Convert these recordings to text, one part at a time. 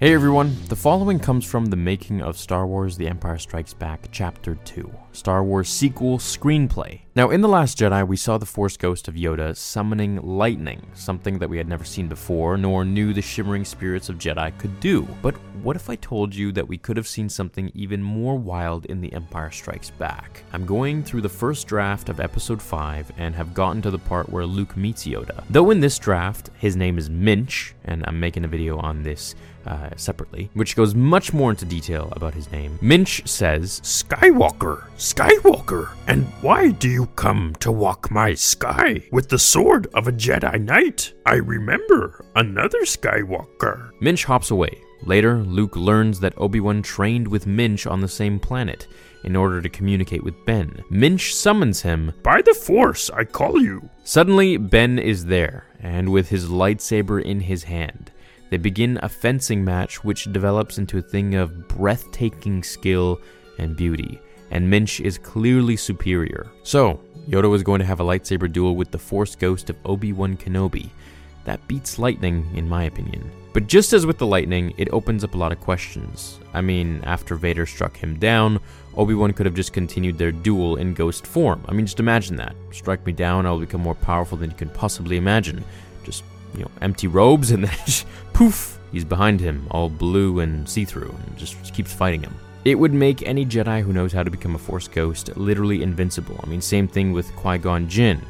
Hey everyone, the following comes from the making of Star Wars The Empire Strikes Back Chapter 2, Star Wars sequel screenplay. Now, in The Last Jedi, we saw the Force Ghost of Yoda summoning lightning, something that we had never seen before, nor knew the shimmering spirits of Jedi could do. But what if I told you that we could have seen something even more wild in The Empire Strikes Back? I'm going through the first draft of Episode 5 and have gotten to the part where Luke meets Yoda. Though in this draft, his name is Minch, and I'm making a video on this uh, separately, which goes much more into detail about his name. Minch says, Skywalker, Skywalker, and why do you come to walk my sky with the sword of a Jedi Knight? I remember another Skywalker. Minch hops away. Later, Luke learns that Obi Wan trained with Minch on the same planet in order to communicate with Ben. Minch summons him. By the Force, I call you. Suddenly, Ben is there, and with his lightsaber in his hand. They begin a fencing match which develops into a thing of breathtaking skill and beauty, and Minch is clearly superior. So, Yoda was going to have a lightsaber duel with the Force Ghost of Obi Wan Kenobi. That beats lightning, in my opinion. But just as with the lightning, it opens up a lot of questions. I mean, after Vader struck him down, Obi Wan could have just continued their duel in ghost form. I mean, just imagine that. Strike me down, I will become more powerful than you can possibly imagine. Just, you know, empty robes, and then poof, he's behind him, all blue and see through, and just keeps fighting him. It would make any Jedi who knows how to become a Force ghost literally invincible. I mean, same thing with Qui Gon Jinn.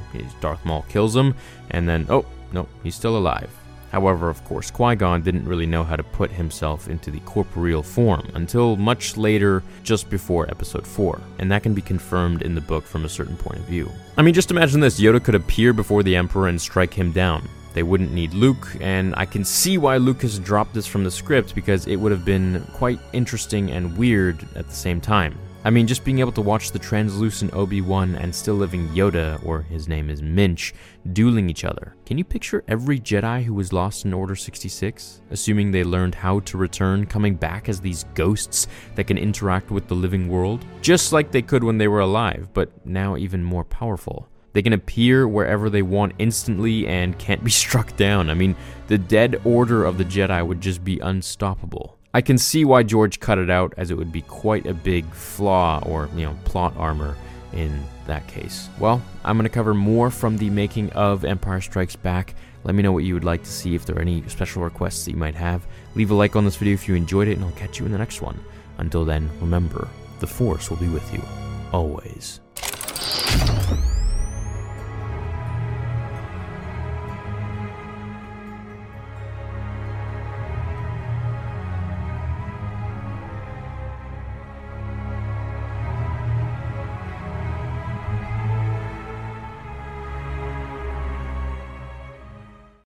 Darth Maul kills him, and then, oh, no, he's still alive. However, of course, Qui Gon didn't really know how to put himself into the corporeal form until much later, just before Episode 4, and that can be confirmed in the book from a certain point of view. I mean, just imagine this Yoda could appear before the Emperor and strike him down. They wouldn't need Luke, and I can see why Lucas dropped this from the script because it would have been quite interesting and weird at the same time. I mean, just being able to watch the translucent Obi Wan and still living Yoda, or his name is Minch, dueling each other. Can you picture every Jedi who was lost in Order 66? Assuming they learned how to return, coming back as these ghosts that can interact with the living world? Just like they could when they were alive, but now even more powerful. They can appear wherever they want instantly and can't be struck down. I mean, the dead order of the Jedi would just be unstoppable. I can see why George cut it out, as it would be quite a big flaw or, you know, plot armor in that case. Well, I'm going to cover more from the making of Empire Strikes Back. Let me know what you would like to see, if there are any special requests that you might have. Leave a like on this video if you enjoyed it, and I'll catch you in the next one. Until then, remember, the Force will be with you, always.